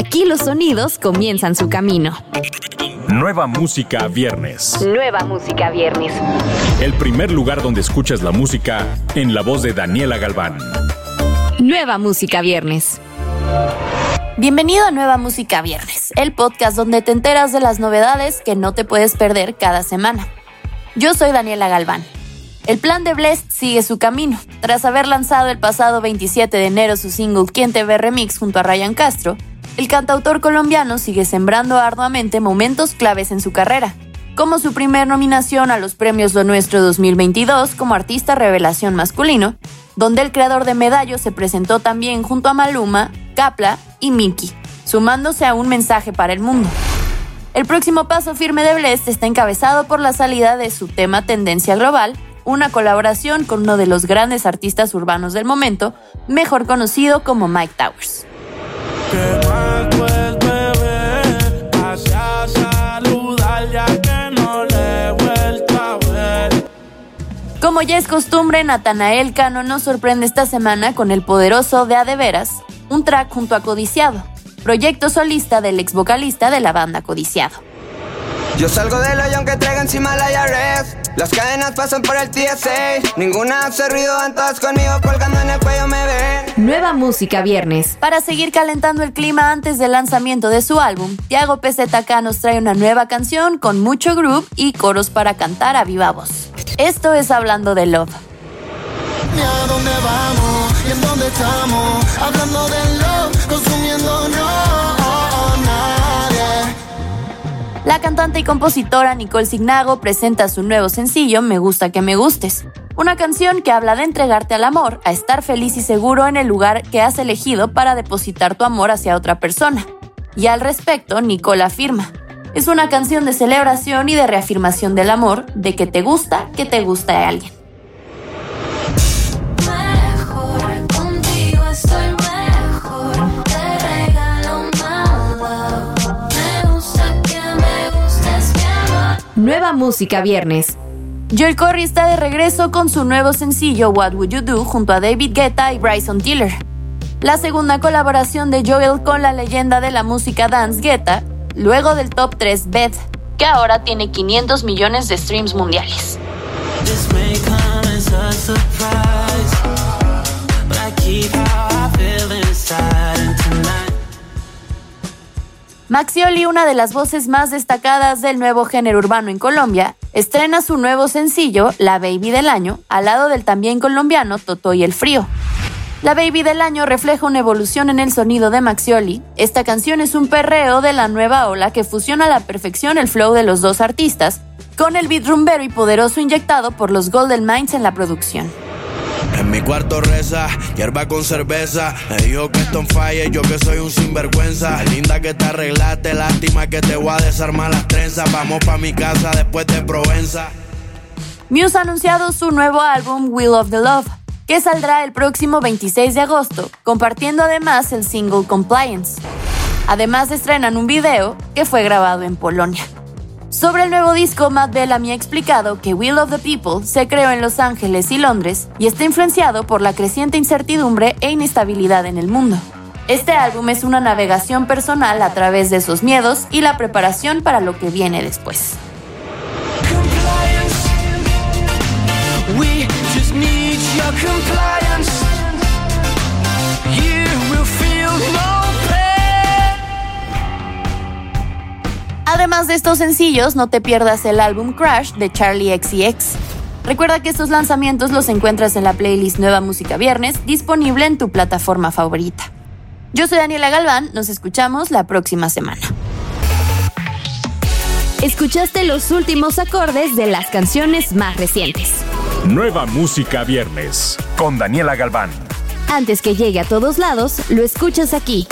Aquí los sonidos comienzan su camino. Nueva música viernes. Nueva música viernes. El primer lugar donde escuchas la música en la voz de Daniela Galván. Nueva música viernes. Bienvenido a Nueva Música Viernes, el podcast donde te enteras de las novedades que no te puedes perder cada semana. Yo soy Daniela Galván. El plan de Blessed sigue su camino. Tras haber lanzado el pasado 27 de enero su single Quien te ve remix junto a Ryan Castro, el cantautor colombiano sigue sembrando arduamente momentos claves en su carrera, como su primer nominación a los premios Lo Nuestro 2022 como artista revelación masculino, donde el creador de Medallo se presentó también junto a Maluma, Kapla y Miki, sumándose a un mensaje para el mundo. El próximo paso firme de Blessed está encabezado por la salida de su tema Tendencia Global, una colaboración con uno de los grandes artistas urbanos del momento, mejor conocido como Mike Towers. Como ya es costumbre, Natanael Cano nos sorprende esta semana con el poderoso De A de Veras, un track junto a Codiciado, proyecto solista del ex vocalista de la banda Codiciado. Yo salgo del hoyo aunque traiga encima la IRS. Las cadenas pasan por el TSA. Ninguna hace ruido, van todas conmigo colgando en el cuello me ven. Nueva música viernes. Para seguir calentando el clima antes del lanzamiento de su álbum, Tiago PZK nos trae una nueva canción con mucho groove y coros para cantar a viva voz. Esto es Hablando de Love. Ni a dónde vamos y en dónde estamos. Hablando de love, La cantante y compositora Nicole Signago presenta su nuevo sencillo Me gusta que me gustes. Una canción que habla de entregarte al amor, a estar feliz y seguro en el lugar que has elegido para depositar tu amor hacia otra persona. Y al respecto, Nicole afirma, es una canción de celebración y de reafirmación del amor, de que te gusta que te gusta a alguien. Nueva música viernes. Joel Corey está de regreso con su nuevo sencillo What Would You Do junto a David Guetta y Bryson Tiller. La segunda colaboración de Joel con la leyenda de la música dance Guetta, luego del top 3 Beth, que ahora tiene 500 millones de streams mundiales. This a surprise, Maxioli, una de las voces más destacadas del nuevo género urbano en Colombia, estrena su nuevo sencillo, La Baby del Año, al lado del también colombiano Toto y el Frío. La Baby del Año refleja una evolución en el sonido de Maxioli. Esta canción es un perreo de la nueva ola que fusiona a la perfección el flow de los dos artistas, con el beat rumbero y poderoso inyectado por los Golden Minds en la producción. En mi cuarto reza, hierba con cerveza. Me dijo que esto en falla y yo que soy un sinvergüenza. Linda que te arreglaste, lástima que te voy a desarmar las trenzas. Vamos pa' mi casa después de Provenza. Muse ha anunciado su nuevo álbum Will of the Love, que saldrá el próximo 26 de agosto, compartiendo además el single Compliance. Además estrenan un video que fue grabado en Polonia. Sobre el nuevo disco, Matt Bellamy ha explicado que Will of the People se creó en Los Ángeles y Londres y está influenciado por la creciente incertidumbre e inestabilidad en el mundo. Este álbum es una navegación personal a través de esos miedos y la preparación para lo que viene después. Además de estos sencillos, no te pierdas el álbum Crash de Charlie XCX. Recuerda que estos lanzamientos los encuentras en la playlist Nueva Música Viernes, disponible en tu plataforma favorita. Yo soy Daniela Galván, nos escuchamos la próxima semana. Escuchaste los últimos acordes de las canciones más recientes. Nueva música viernes con Daniela Galván. Antes que llegue a todos lados, lo escuchas aquí.